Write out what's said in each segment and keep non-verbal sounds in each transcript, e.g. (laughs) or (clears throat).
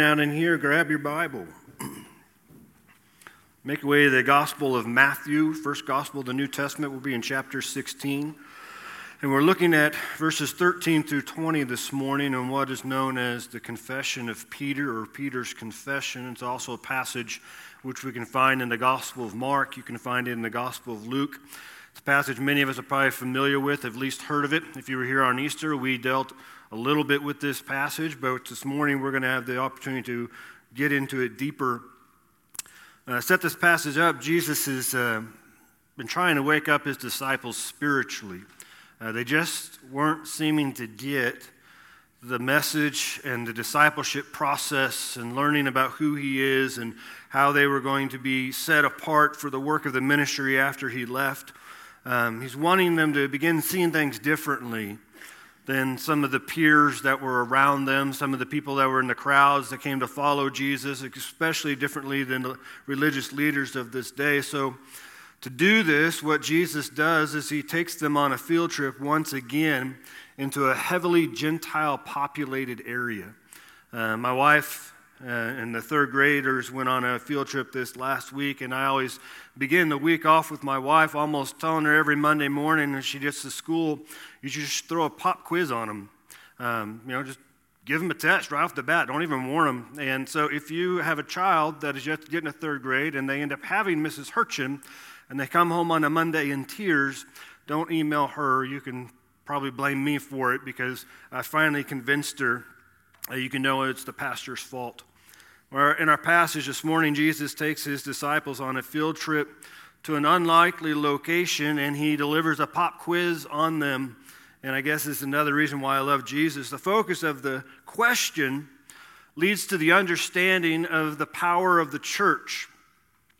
Out in here, grab your Bible. (clears throat) Make your way to the Gospel of Matthew. First Gospel of the New Testament will be in chapter 16. And we're looking at verses 13 through 20 this morning on what is known as the Confession of Peter or Peter's Confession. It's also a passage which we can find in the Gospel of Mark. You can find it in the Gospel of Luke. It's a passage many of us are probably familiar with, at least heard of it. If you were here on Easter, we dealt a little bit with this passage, but this morning we're going to have the opportunity to get into it deeper. Uh, set this passage up. Jesus has uh, been trying to wake up his disciples spiritually. Uh, they just weren't seeming to get the message and the discipleship process and learning about who he is and how they were going to be set apart for the work of the ministry after he left. Um, he's wanting them to begin seeing things differently than some of the peers that were around them, some of the people that were in the crowds that came to follow Jesus, especially differently than the religious leaders of this day. So, to do this, what Jesus does is he takes them on a field trip once again into a heavily Gentile populated area. Uh, my wife uh, and the third graders went on a field trip this last week, and I always begin the week off with my wife, almost telling her every Monday morning when she gets to school, you should just throw a pop quiz on them. Um, you know, just give them a test right off the bat. Don't even warn them. And so, if you have a child that is yet to get in a third grade and they end up having Mrs. Hurtgen, and they come home on a Monday in tears, don't email her. You can probably blame me for it because I finally convinced her you can know it's the pastor's fault. in our passage this morning, Jesus takes his disciples on a field trip to an unlikely location and he delivers a pop quiz on them. And I guess it's another reason why I love Jesus. The focus of the question leads to the understanding of the power of the church.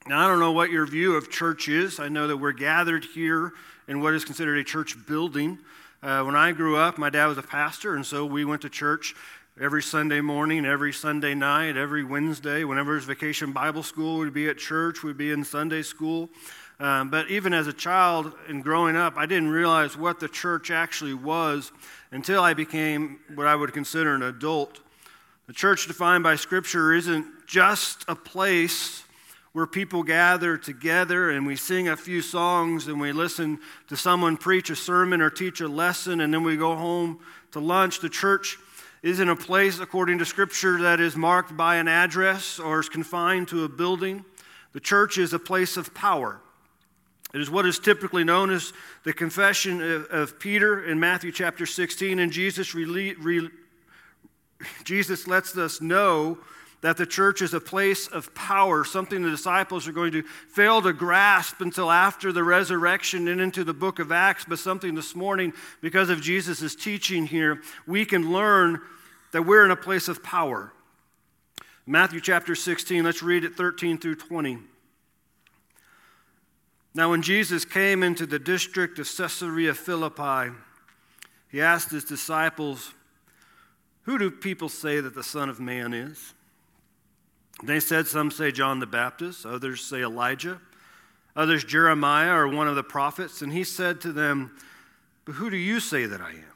Now, I don't know what your view of church is. I know that we're gathered here in what is considered a church building. Uh, when I grew up, my dad was a pastor, and so we went to church every Sunday morning, every Sunday night, every Wednesday. Whenever it was vacation Bible school, we'd be at church, we'd be in Sunday school. Um, but even as a child and growing up, I didn't realize what the church actually was until I became what I would consider an adult. The church defined by Scripture isn't just a place where people gather together and we sing a few songs and we listen to someone preach a sermon or teach a lesson and then we go home to lunch. The church isn't a place, according to Scripture, that is marked by an address or is confined to a building. The church is a place of power. It is what is typically known as the confession of, of Peter in Matthew chapter 16, and Jesus, re, re, Jesus lets us know that the church is a place of power, something the disciples are going to fail to grasp until after the resurrection and into the book of Acts, but something this morning, because of Jesus' teaching here, we can learn that we're in a place of power. Matthew chapter 16, let's read it 13 through 20. Now, when Jesus came into the district of Caesarea Philippi, he asked his disciples, Who do people say that the Son of Man is? They said, Some say John the Baptist, others say Elijah, others Jeremiah or one of the prophets. And he said to them, But who do you say that I am?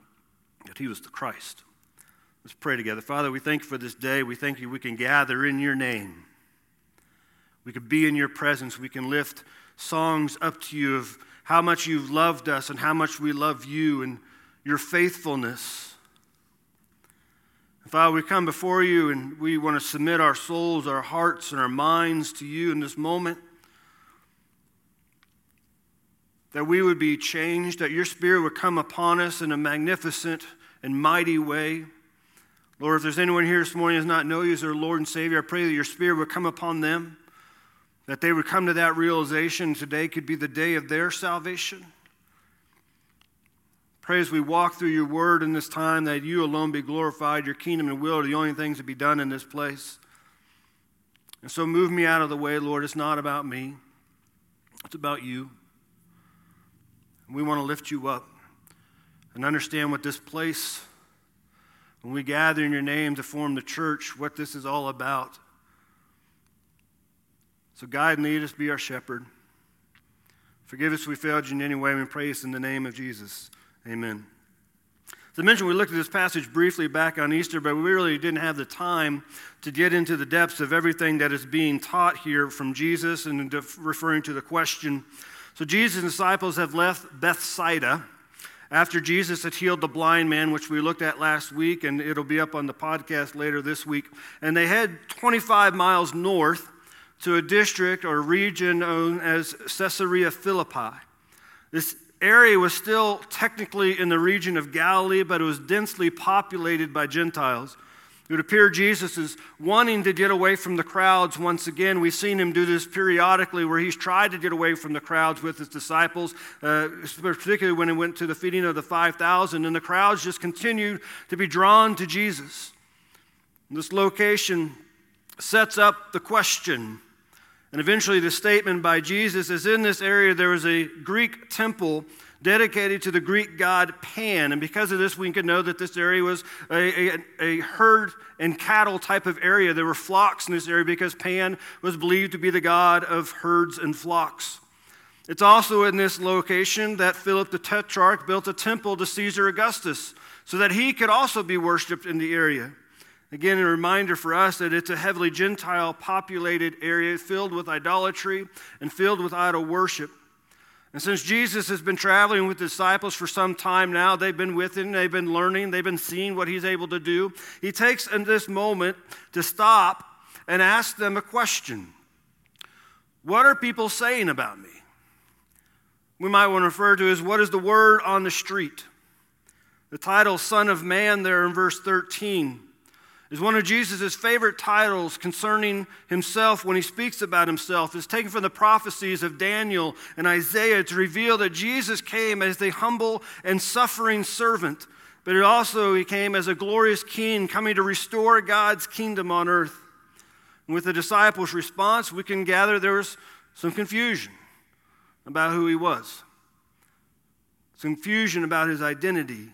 that he was the Christ. Let's pray together. Father, we thank you for this day. We thank you we can gather in your name. We can be in your presence. We can lift songs up to you of how much you've loved us and how much we love you and your faithfulness. Father, we come before you and we want to submit our souls, our hearts, and our minds to you in this moment that we would be changed, that your Spirit would come upon us in a magnificent and mighty way. Lord, if there's anyone here this morning who does not know you as their Lord and Savior, I pray that your Spirit would come upon them, that they would come to that realization today could be the day of their salvation. Pray as we walk through your word in this time that you alone be glorified, your kingdom and will are the only things to be done in this place. And so move me out of the way, Lord. It's not about me, it's about you. We want to lift you up and understand what this place, when we gather in your name to form the church, what this is all about. So, guide and lead us, be our shepherd. Forgive us if we failed you in any way. We pray this in the name of Jesus. Amen. As I mentioned, we looked at this passage briefly back on Easter, but we really didn't have the time to get into the depths of everything that is being taught here from Jesus and referring to the question. So, Jesus' disciples have left Bethsaida after Jesus had healed the blind man, which we looked at last week, and it'll be up on the podcast later this week. And they head 25 miles north to a district or region known as Caesarea Philippi. This area was still technically in the region of Galilee, but it was densely populated by Gentiles. It would appear Jesus is wanting to get away from the crowds once again. We've seen him do this periodically where he's tried to get away from the crowds with his disciples, uh, particularly when he went to the feeding of the 5,000, and the crowds just continued to be drawn to Jesus. This location sets up the question and eventually, the statement by Jesus is in this area there was a Greek temple dedicated to the Greek god Pan. And because of this, we can know that this area was a, a, a, herd and cattle type of area. There were flocks in this area because Pan was believed to be the god of herds and flocks. It's also in this location that Philip the Tetrarch built a temple to Caesar Augustus so that he could also be worshiped in the area. Again, a reminder for us that it's a heavily Gentile populated area filled with idolatry and filled with idol worship. And since Jesus has been traveling with disciples for some time now, they've been with him, they've been learning, they've been seeing what he's able to do. He takes in this moment to stop and ask them a question What are people saying about me? We might want to refer to as what is the word on the street? The title Son of Man there in verse 13 is one of Jesus' favorite titles concerning himself when he speaks about himself. It's taken from the prophecies of Daniel and Isaiah to reveal that Jesus came as the humble and suffering servant, but it also he came as a glorious king coming to restore God's kingdom on earth. And with the disciples' response, we can gather there was some confusion about who he was, some confusion about his identity.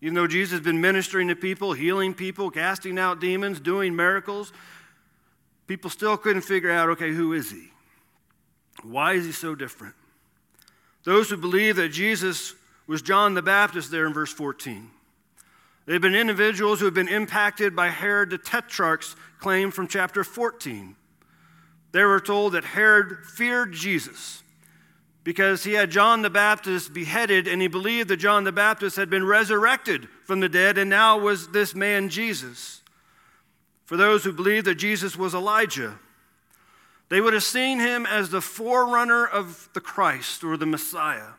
Even though Jesus has been ministering to people, healing people, casting out demons, doing miracles, people still couldn't figure out okay, who is he? Why is he so different? Those who believe that Jesus was John the Baptist there in verse 14. They've been individuals who have been impacted by Herod the Tetrarch's claim from chapter 14. They were told that Herod feared Jesus because he had John the Baptist beheaded and he believed that John the Baptist had been resurrected from the dead and now was this man Jesus. For those who believed that Jesus was Elijah, they would have seen him as the forerunner of the Christ or the Messiah.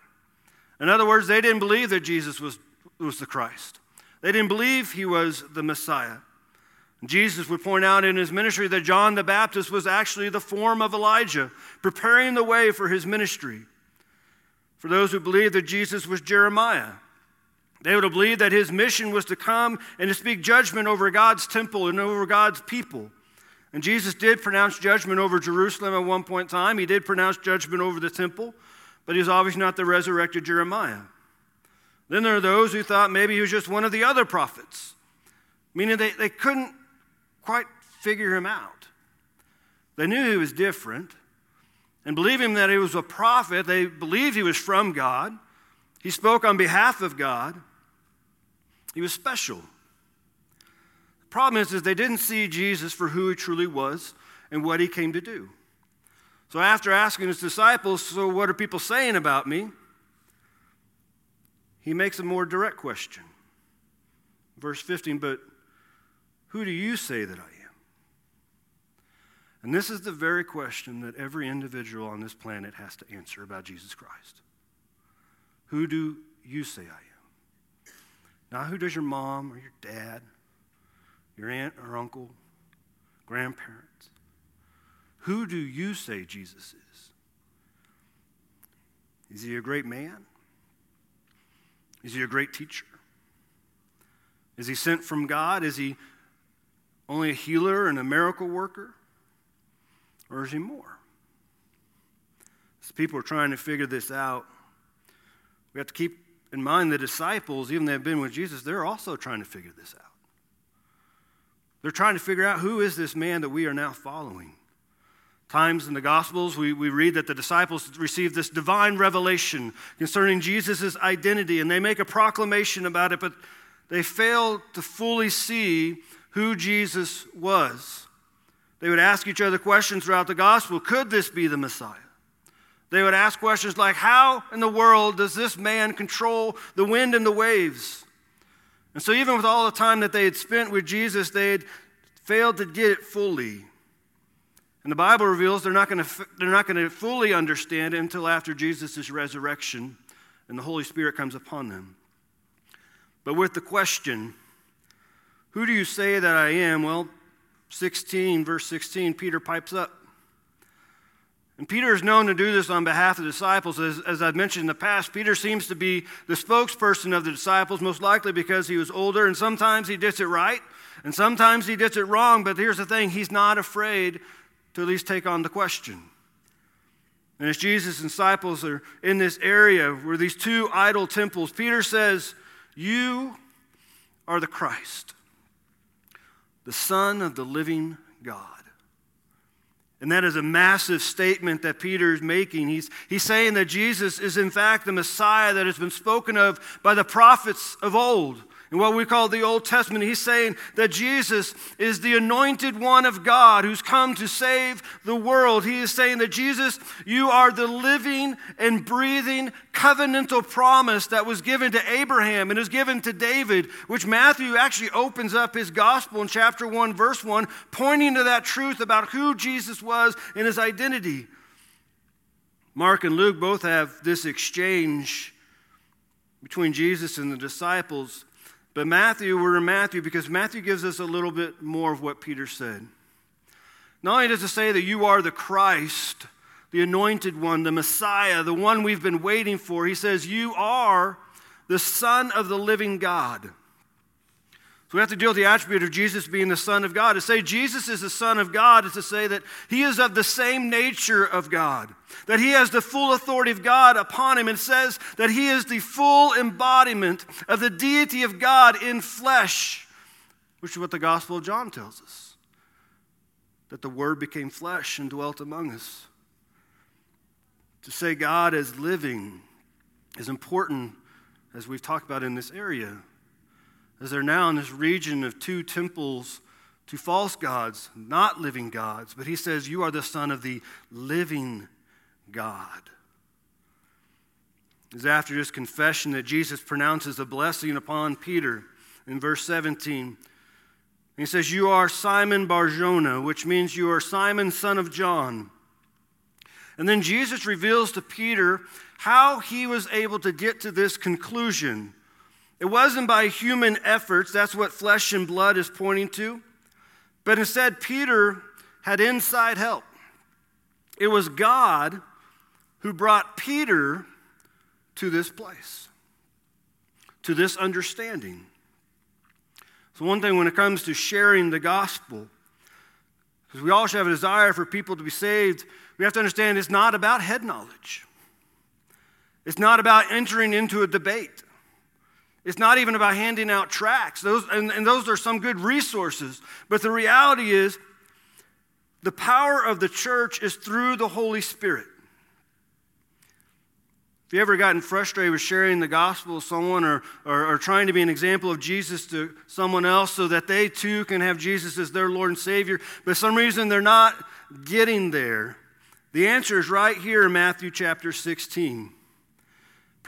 In other words, they didn't believe that Jesus was, was the Christ. They didn't believe he was the Messiah. Jesus would point out in his ministry that John the Baptist was actually the form of Elijah, preparing the way for his ministry for those who believed that Jesus was Jeremiah. They would have believed that his mission was to come and to speak judgment over God's temple and over God's people. And Jesus did pronounce judgment over Jerusalem at one point in time. He did pronounce judgment over the temple, but he was obviously not the resurrected Jeremiah. Then there are those who thought maybe he was just one of the other prophets, meaning they, they couldn't quite figure him out. They knew he was different, and believing that he was a prophet, they believed he was from God. He spoke on behalf of God. He was special. The problem is, is they didn't see Jesus for who he truly was and what he came to do. So after asking his disciples, so what are people saying about me? He makes a more direct question. Verse 15, but who do you say that I am? And this is the very question that every individual on this planet has to answer about Jesus Christ. Who do you say I am? Not who does your mom or your dad, your aunt or uncle, grandparents. Who do you say Jesus is? Is he a great man? Is he a great teacher? Is he sent from God? Is he only a healer and a miracle worker? Or is he more? As people are trying to figure this out, we have to keep in mind the disciples, even they've been with Jesus, they're also trying to figure this out. They're trying to figure out who is this man that we are now following. Times in the Gospels, we, we read that the disciples received this divine revelation concerning Jesus' identity, and they make a proclamation about it, but they fail to fully see who Jesus was. They would ask each other questions throughout the Gospel Could this be the Messiah? They would ask questions like, How in the world does this man control the wind and the waves? And so, even with all the time that they had spent with Jesus, they had failed to get it fully. And the Bible reveals they're not going to, they're not going to fully understand it until after Jesus' resurrection and the Holy Spirit comes upon them. But with the question, Who do you say that I am? Well, 16, verse 16, Peter pipes up. And Peter is known to do this on behalf of the disciples. As, as I've mentioned in the past, Peter seems to be the spokesperson of the disciples, most likely because he was older, and sometimes he gets it right, and sometimes he gets it wrong. But here's the thing he's not afraid to at least take on the question. And as Jesus' disciples are in this area where these two idol temples, Peter says, You are the Christ, the Son of the living God. And that is a massive statement that Peter is making. He's, he's saying that Jesus is, in fact, the Messiah that has been spoken of by the prophets of old. In what we call the Old Testament, he's saying that Jesus is the anointed one of God who's come to save the world. He is saying that Jesus, you are the living and breathing covenantal promise that was given to Abraham and is given to David, which Matthew actually opens up his gospel in chapter 1, verse 1, pointing to that truth about who Jesus was and his identity. Mark and Luke both have this exchange between Jesus and the disciples. But Matthew, we're in Matthew because Matthew gives us a little bit more of what Peter said. Not only does it say that you are the Christ, the anointed one, the Messiah, the one we've been waiting for, he says, You are the Son of the living God. So we have to deal with the attribute of Jesus being the Son of God. To say Jesus is the Son of God is to say that he is of the same nature of God, that he has the full authority of God upon him. and says that he is the full embodiment of the deity of God in flesh, which is what the Gospel of John tells us that the Word became flesh and dwelt among us. To say God is living is important, as we've talked about in this area as they're now in this region of two temples to false gods, not living gods. But he says, You are the Son of the living God. It's after this confession that Jesus pronounces a blessing upon Peter in verse 17. He says, You are Simon Barjona, which means you are Simon, son of John. And then Jesus reveals to Peter how he was able to get to this conclusion it wasn't by human efforts, that's what flesh and blood is pointing to. But instead, Peter had inside help. It was God who brought Peter to this place, to this understanding. So, one thing when it comes to sharing the gospel, because we all should have a desire for people to be saved, we have to understand it's not about head knowledge. It's not about entering into a debate. It's not even about handing out tracts. Those, and, and those are some good resources. But the reality is, the power of the church is through the Holy Spirit. If you ever gotten frustrated with sharing the gospel with someone or, or, or, trying to be an example of Jesus to someone else so that they too can have Jesus as their Lord and Savior, but for some reason they're not getting there, the answer is right here in Matthew chapter 16.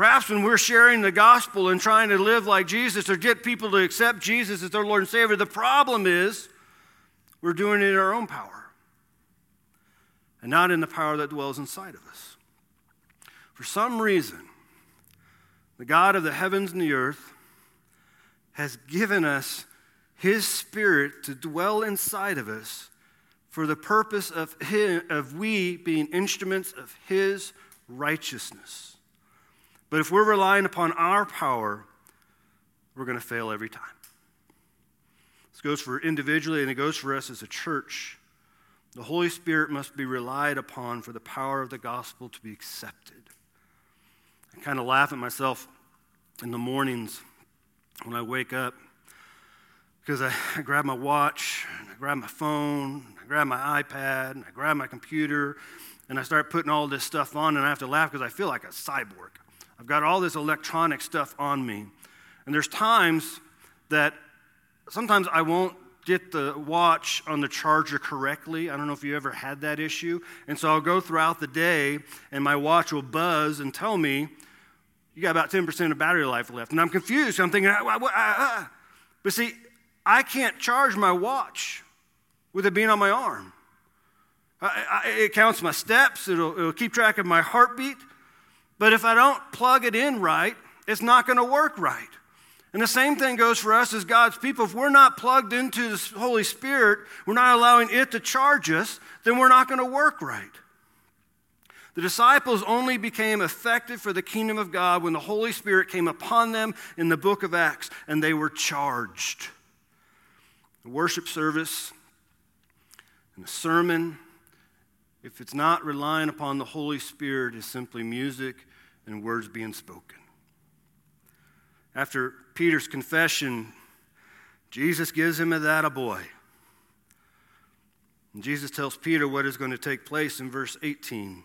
Perhaps when we're sharing the gospel and trying to live like Jesus or get people to accept Jesus as their Lord and Savior, the problem is we're doing it in our own power and not in the power that dwells inside of us. For some reason, the God of the heavens and the earth has given us His Spirit to dwell inside of us for the purpose of, him, of we being instruments of His righteousness. But if we're relying upon our power, we're going to fail every time. This goes for individually and it goes for us as a church. The Holy Spirit must be relied upon for the power of the gospel to be accepted. I kind of laugh at myself in the mornings when I wake up because I, I grab my watch, I grab my phone, I grab my iPad, and I grab my computer, and I start putting all this stuff on, and I have to laugh because I feel like a cyborg. I've got all this electronic stuff on me. And there's times that sometimes I won't get the watch on the charger correctly. I don't know if you ever had that issue. And so I'll go throughout the day and my watch will buzz and tell me, you got about 10% of battery life left. And I'm confused. I'm thinking, ah, ah, ah. but see, I can't charge my watch with it being on my arm. I, I, it counts my steps, it'll, it'll keep track of my heartbeat. But if I don't plug it in right, it's not going to work right. And the same thing goes for us as God's people. If we're not plugged into the Holy Spirit, we're not allowing it to charge us, then we're not going to work right. The disciples only became effective for the kingdom of God when the Holy Spirit came upon them in the book of Acts and they were charged. The worship service and the sermon, if it's not relying upon the Holy Spirit, is simply music and words being spoken. After Peter's confession, Jesus gives him that a boy. And Jesus tells Peter what is going to take place in verse 18.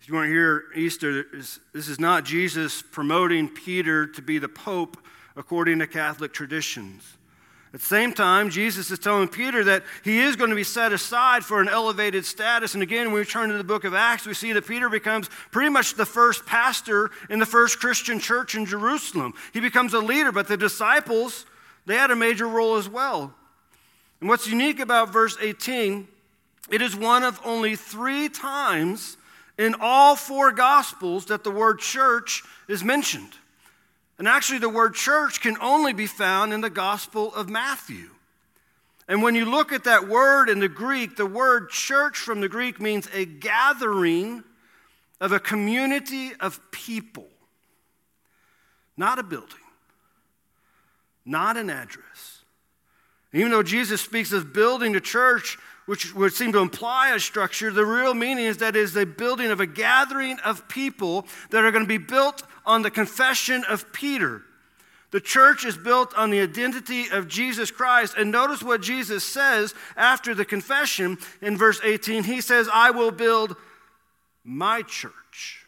If you want to hear Easter, this is not Jesus promoting Peter to be the Pope according to Catholic traditions. At the same time, Jesus is telling Peter that he is going to be set aside for an elevated status. And again, when we turn to the book of Acts, we see that Peter becomes pretty much the first pastor in the first Christian church in Jerusalem. He becomes a leader, but the disciples, they had a major role as well. And what's unique about verse 18, it is one of only three times in all four gospels that the word church is mentioned. And actually, the word church can only be found in the Gospel of Matthew. And when you look at that word in the Greek, the word church from the Greek means a gathering of a community of people, not a building, not an address. Even though Jesus speaks of building a church, which would seem to imply a structure, the real meaning is that it is the building of a gathering of people that are going to be built on the confession of Peter. The church is built on the identity of Jesus Christ. And notice what Jesus says after the confession in verse 18. He says, I will build my church.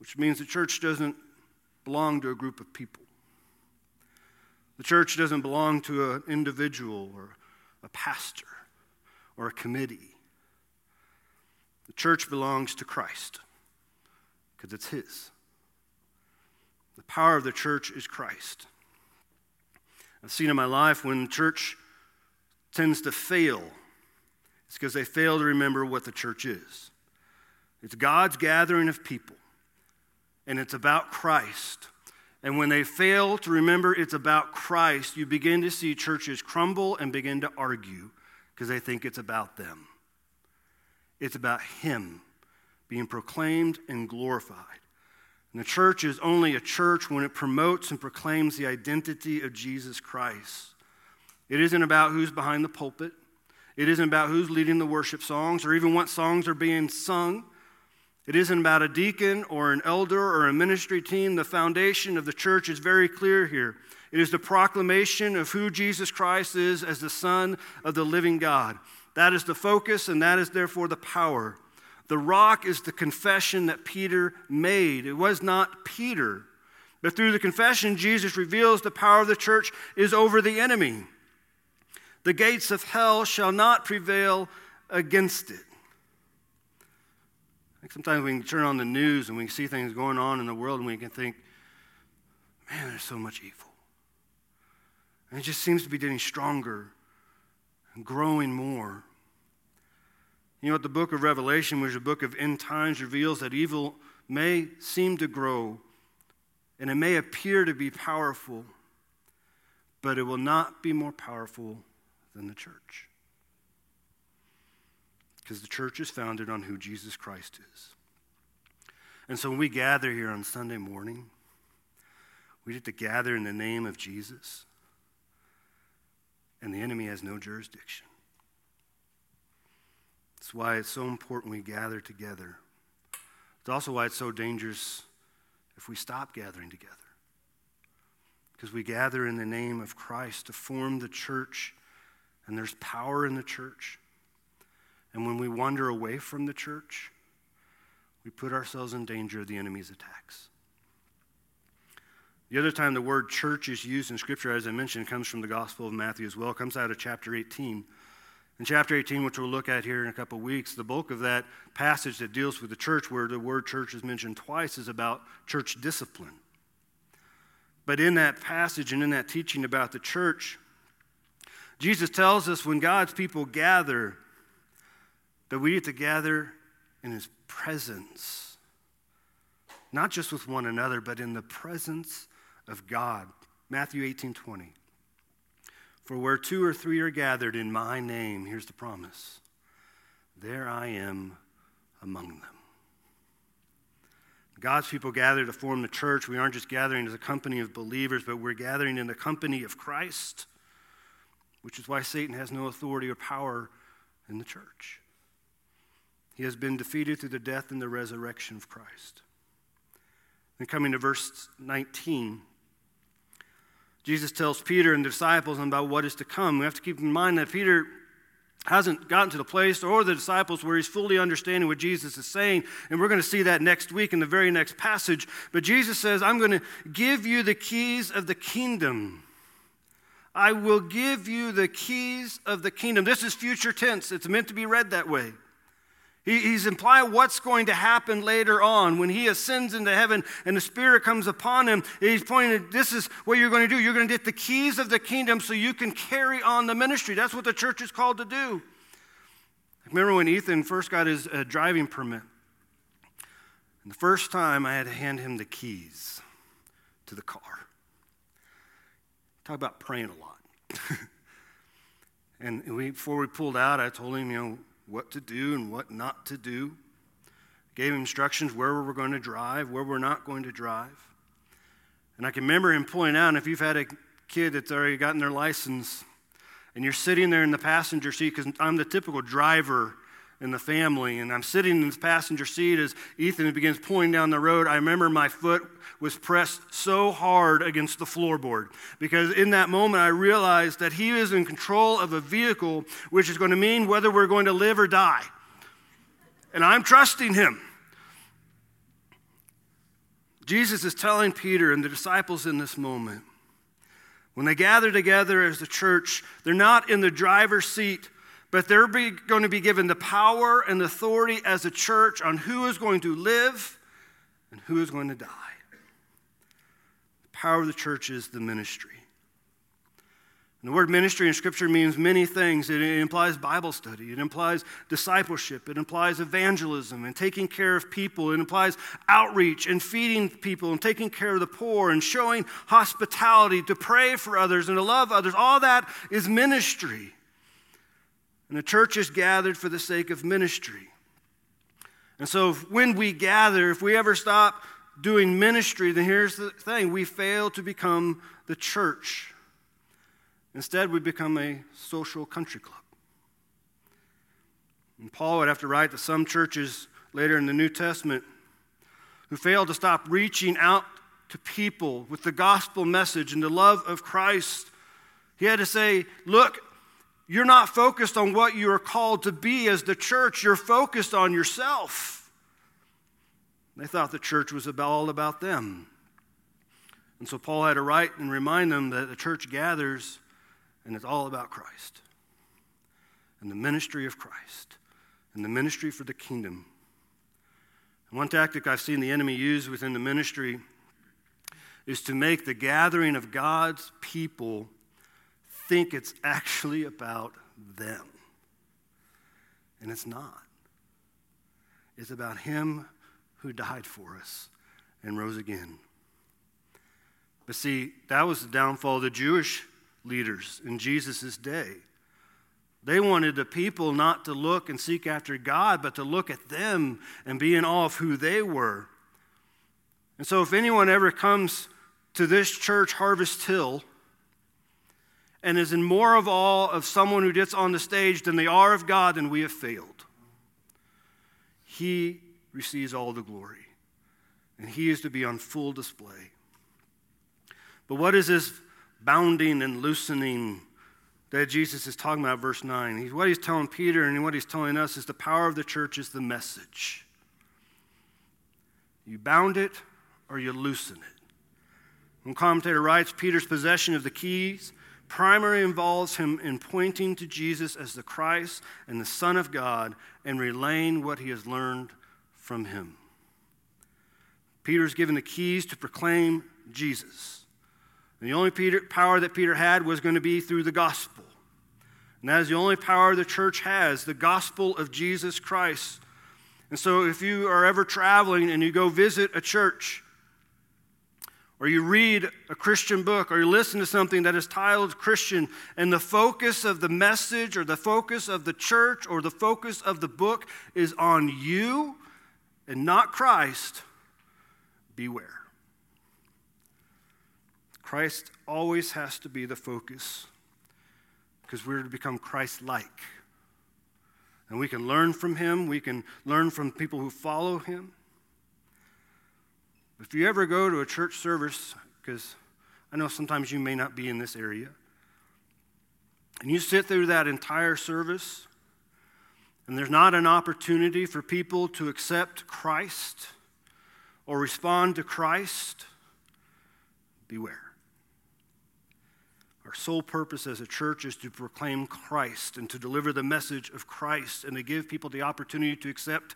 Which means the church doesn't belong to a group of people. The church doesn't belong to an individual or a pastor or a committee. The church belongs to Christ because it's His. The power of the church is Christ. I've seen in my life when church tends to fail, it's because they fail to remember what the church is. It's God's gathering of people, and it's about Christ. And when they fail to remember it's about Christ, you begin to see churches crumble and begin to argue because they think it's about them. It's about Him being proclaimed and glorified. And the church is only a church when it promotes and proclaims the identity of Jesus Christ. It isn't about who's behind the pulpit. It isn't about who's leading the worship songs or even what songs are being sung. It isn't about a deacon or an elder or a ministry team. The foundation of the church is very clear here. It is the proclamation of who Jesus Christ is as the Son of the living God. That is the focus, and that is therefore the power. The rock is the confession that Peter made. It was not Peter. But through the confession, Jesus reveals the power of the church is over the enemy. The gates of hell shall not prevail against it. Like sometimes we can turn on the news and we see things going on in the world and we can think, man, there's so much evil. And it just seems to be getting stronger and growing more. You know what? The book of Revelation, which is a book of end times, reveals that evil may seem to grow and it may appear to be powerful, but it will not be more powerful than the church because the church is founded on who Jesus Christ is. And so when we gather here on Sunday morning, we get to gather in the name of Jesus. and the enemy has no jurisdiction. That's why it's so important we gather together. It's also why it's so dangerous if we stop gathering together. Because we gather in the name of Christ to form the church, and there's power in the church. And when we wander away from the church, we put ourselves in danger of the enemy's attacks. The other time the word church is used in Scripture, as I mentioned, comes from the Gospel of Matthew as well. It comes out of chapter 18. In chapter 18, which we'll look at here in a couple of weeks, the bulk of that passage that deals with the church, where the word church is mentioned twice, is about church discipline. But in that passage and in that teaching about the church, Jesus tells us when God's people gather, that we get to gather in his presence. Not just with one another, but in the presence of God. Matthew 18 20. For where two or three are gathered in my name, here's the promise there I am among them. God's people gather to form the church. We aren't just gathering as a company of believers, but we're gathering in the company of Christ, which is why Satan has no authority or power in the church. He has been defeated through the death and the resurrection of Christ. Then coming to verse 19, Jesus tells Peter and the disciples about what is to come. We have to keep in mind that Peter hasn't gotten to the place or the disciples where he's fully understanding what Jesus is saying. And we're going to see that next week in the very next passage. But Jesus says, I'm going to give you the keys of the kingdom. I will give you the keys of the kingdom. This is future tense, it's meant to be read that way. He's implying what's going to happen later on when he ascends into heaven and the Spirit comes upon him. He's pointing, this is what you're going to do. You're going to get the keys of the kingdom so you can carry on the ministry. That's what the church is called to do. remember when Ethan first got his uh, driving permit. And the first time I had to hand him the keys to the car. Talk about praying a lot. (laughs) and we, before we pulled out, I told him, you know, what to do and what not to do. Gave him instructions where we were going to drive, where we're not going to drive. And I can remember him pointing out, if you've had a kid that's already gotten their license and you're sitting there in the passenger seat, because I'm the typical driver in the family. And I'm sitting in the passenger seat as Ethan begins pulling down the road. I remember my foot was pressed so hard against the floorboard because in that moment I realized that he is in control of a vehicle, which is going to mean whether we're going to live or die. And I'm trusting him. Jesus is telling Peter and the disciples in this moment when they gather together as the church, they're not in the driver's seat but they're going to be given the power and authority as a church on who is going to live and who is going to die. The power of the church is the ministry. And the word ministry in Scripture means many things. It implies Bible study, it implies discipleship, it implies evangelism and taking care of people, it implies outreach and feeding people and taking care of the poor and showing hospitality, to pray for others and to love others. All that is ministry. And the church is gathered for the sake of ministry. And so when we gather, if we ever stop doing ministry, then here's the thing we fail to become the church. Instead, we become a social country club. And Paul would have to write to some churches later in the New Testament who failed to stop reaching out to people with the gospel message and the love of Christ. He had to say, Look, you're not focused on what you are called to be as the church, you're focused on yourself. They thought the church was about, all about them. And so Paul had to write and remind them that the church gathers and it's all about Christ and the ministry of Christ and the ministry for the kingdom. And one tactic I've seen the enemy use within the ministry is to make the gathering of God's people think it's actually about them. And it's not. It's about Him who died for us and rose again. But see, that was the downfall of the Jewish leaders in Jesus' day. They wanted the people not to look and seek after God, but to look at them and be in awe of who they were. And so, if anyone ever comes to this church, Harvest Hill, and is in more of awe of someone who gets on the stage than they are of God, then we have failed. He receives all the glory, and He is to be on full display. But what is this bounding and loosening that Jesus is talking about, verse 9? He's, what he's telling Peter and what he's telling us is the power of the church is the message. You bound it or you loosen it. One commentator writes Peter's possession of the keys primarily involves him in pointing to Jesus as the Christ and the Son of God and relaying what he has learned from him. Peter is given the keys to proclaim Jesus. And the only Peter, power that Peter had was going to be through the gospel. And that is the only power the church has the gospel of Jesus Christ. And so if you are ever traveling and you go visit a church, or you read a Christian book, or you listen to something that is titled Christian, and the focus of the message, or the focus of the church, or the focus of the book is on you and not Christ, beware. Christ always has to be the focus because we're to become Christ like. And we can learn from him, we can learn from people who follow him. If you ever go to a church service, because I know sometimes you may not be in this area, and you sit through that entire service, and there's not an opportunity for people to accept Christ or respond to Christ, beware. Our sole purpose as a church is to proclaim Christ and to deliver the message of Christ and to give people the opportunity to accept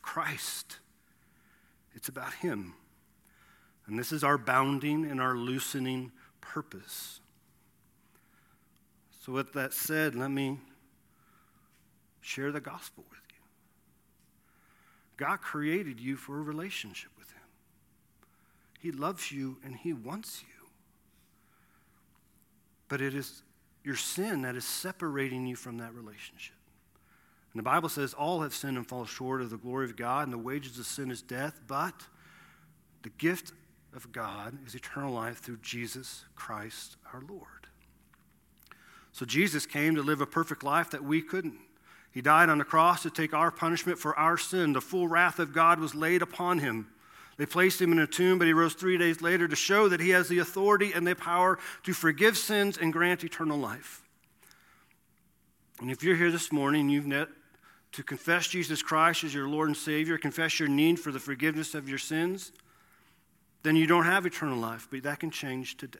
Christ. It's about Him. And this is our bounding and our loosening purpose. So, with that said, let me share the gospel with you. God created you for a relationship with Him, He loves you and He wants you. But it is your sin that is separating you from that relationship. And the Bible says, All have sinned and fall short of the glory of God, and the wages of sin is death, but the gift of God is eternal life through Jesus Christ our Lord. So Jesus came to live a perfect life that we couldn't. He died on the cross to take our punishment for our sin. The full wrath of God was laid upon him. They placed him in a tomb, but he rose three days later to show that he has the authority and the power to forgive sins and grant eternal life. And if you're here this morning, you've net to confess Jesus Christ as your Lord and Savior, confess your need for the forgiveness of your sins, then you don't have eternal life, but that can change today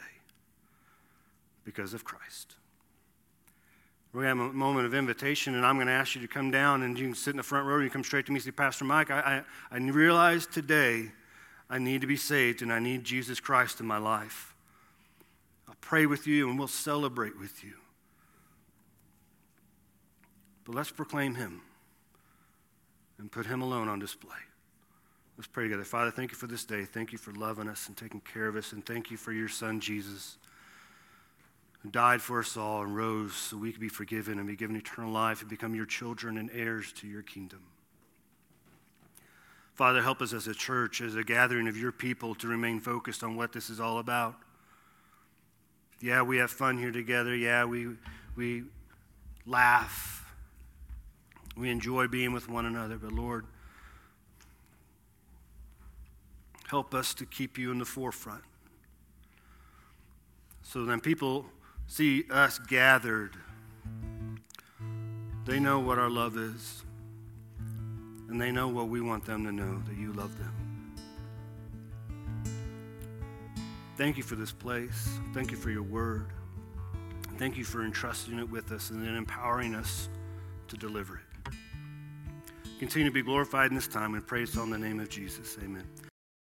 because of Christ. We're have a moment of invitation, and I'm going to ask you to come down and you can sit in the front row. You come straight to me, say, Pastor Mike, I, I, I realize today I need to be saved and I need Jesus Christ in my life. I'll pray with you and we'll celebrate with you. But let's proclaim Him and put Him alone on display. Let's pray together. Father, thank you for this day. Thank you for loving us and taking care of us. And thank you for your Son, Jesus, who died for us all and rose so we could be forgiven and be given eternal life and become your children and heirs to your kingdom. Father, help us as a church, as a gathering of your people, to remain focused on what this is all about. Yeah, we have fun here together. Yeah, we, we laugh. We enjoy being with one another. But Lord, help us to keep you in the forefront. So then people see us gathered, they know what our love is. And they know what we want them to know that you love them. Thank you for this place. Thank you for your word. Thank you for entrusting it with us and then empowering us to deliver it. Continue to be glorified in this time and praise on the name of Jesus. Amen.